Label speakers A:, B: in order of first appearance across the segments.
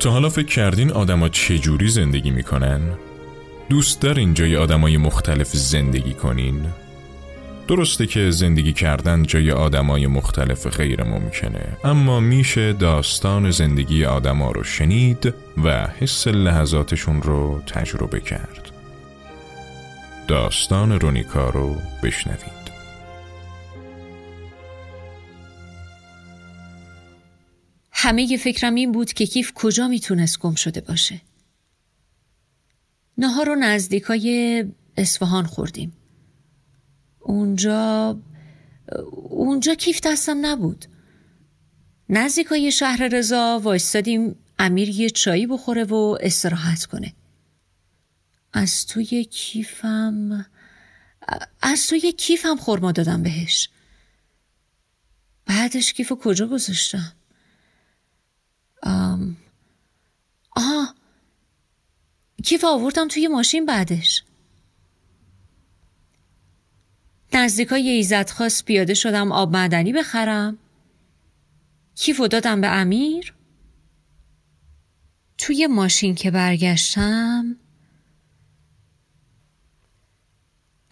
A: تا حالا فکر کردین آدما چجوری زندگی می‌کنن؟ دوست دارین جای آدمای مختلف زندگی کنین؟ درسته که زندگی کردن جای آدمای مختلف غیر ممکنه اما میشه داستان زندگی آدما رو شنید و حس لحظاتشون رو تجربه کرد داستان رونیکا رو بشنوید
B: همه فکرم این بود که کیف کجا می‌تونست گم شده باشه. نهار رو نزدیکای اصفهان خوردیم. اونجا اونجا کیف دستم نبود. نزدیکای شهر رضا وایستادیم امیر یه چایی بخوره و استراحت کنه. از توی کیفم از توی کیفم خورما دادم بهش. بعدش کیفو کجا گذاشتم؟ آم... آها. کیف آوردم توی ماشین بعدش. نزدیکای ایزد خواست پیاده شدم آب معدنی بخرم. کیفو دادم به امیر. توی ماشین که برگشتم.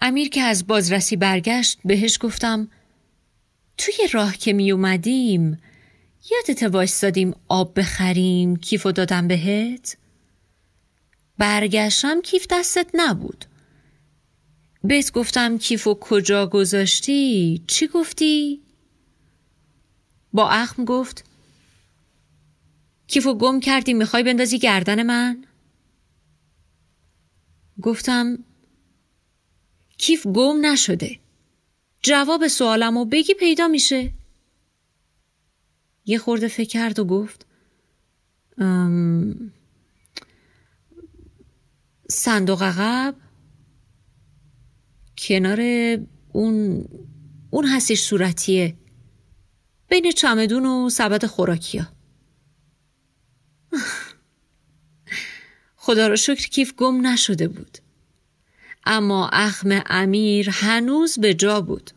B: امیر که از بازرسی برگشت بهش گفتم توی راه که می اومدیم یادت وایستادیم آب بخریم کیفو دادم بهت؟ برگشتم کیف دستت نبود بهت گفتم کیفو کجا گذاشتی؟ چی گفتی؟ با اخم گفت کیفو گم کردی می‌خوای بندازی گردن من؟ گفتم کیف گم نشده جواب سوالمو بگی پیدا میشه یه خورده فکر کرد و گفت ام... صندوق عقب کنار اون اون هستش صورتیه بین چمدون و سبد خوراکیا خدا رو شکر کیف گم نشده بود. اما اخم امیر هنوز به جا بود.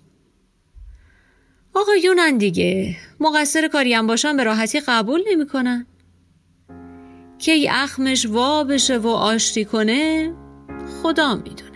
B: آقایونن دیگه. مقصر کاریم باشن به راحتی قبول نمی‌کنن. که ای اخمش وا بشه و آشتی کنه خدا می‌دونه.